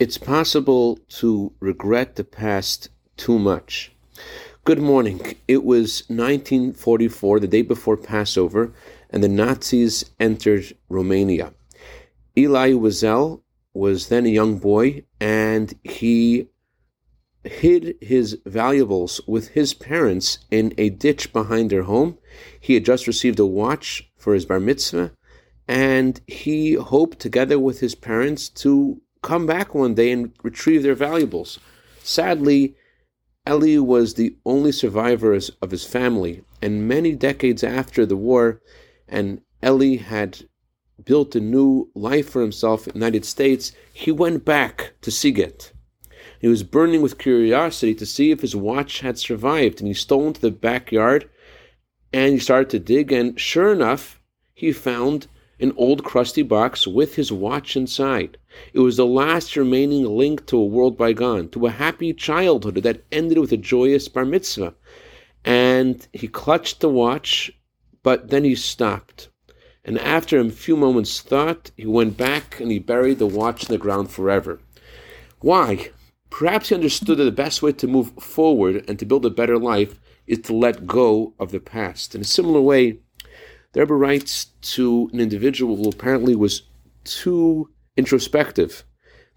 It's possible to regret the past too much. Good morning. It was 1944, the day before Passover, and the Nazis entered Romania. Elie Wiesel was then a young boy, and he hid his valuables with his parents in a ditch behind their home. He had just received a watch for his bar mitzvah, and he hoped, together with his parents, to come back one day and retrieve their valuables. Sadly, Elie was the only survivor of his family, and many decades after the war, and Elie had built a new life for himself in the United States, he went back to Sighet. He was burning with curiosity to see if his watch had survived, and he stole into the backyard and he started to dig, and sure enough, he found an old crusty box with his watch inside. It was the last remaining link to a world bygone, to a happy childhood that ended with a joyous bar mitzvah. And he clutched the watch, but then he stopped. And after a few moments' thought, he went back and he buried the watch in the ground forever. Why? Perhaps he understood that the best way to move forward and to build a better life is to let go of the past. In a similar way, the Rebbe writes to an individual who apparently was too introspective.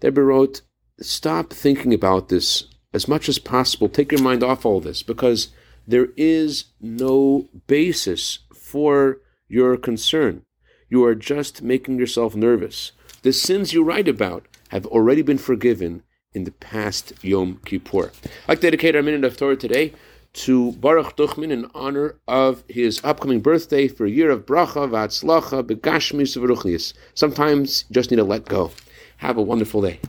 The Rebbe wrote, Stop thinking about this as much as possible. Take your mind off all this because there is no basis for your concern. You are just making yourself nervous. The sins you write about have already been forgiven in the past Yom Kippur. I'd like to dedicate our minute of Torah today to Baruch Duchman in honor of his upcoming birthday for a year of bracha, v'atzlacha, begashmis. Sometimes you just need to let go. Have a wonderful day.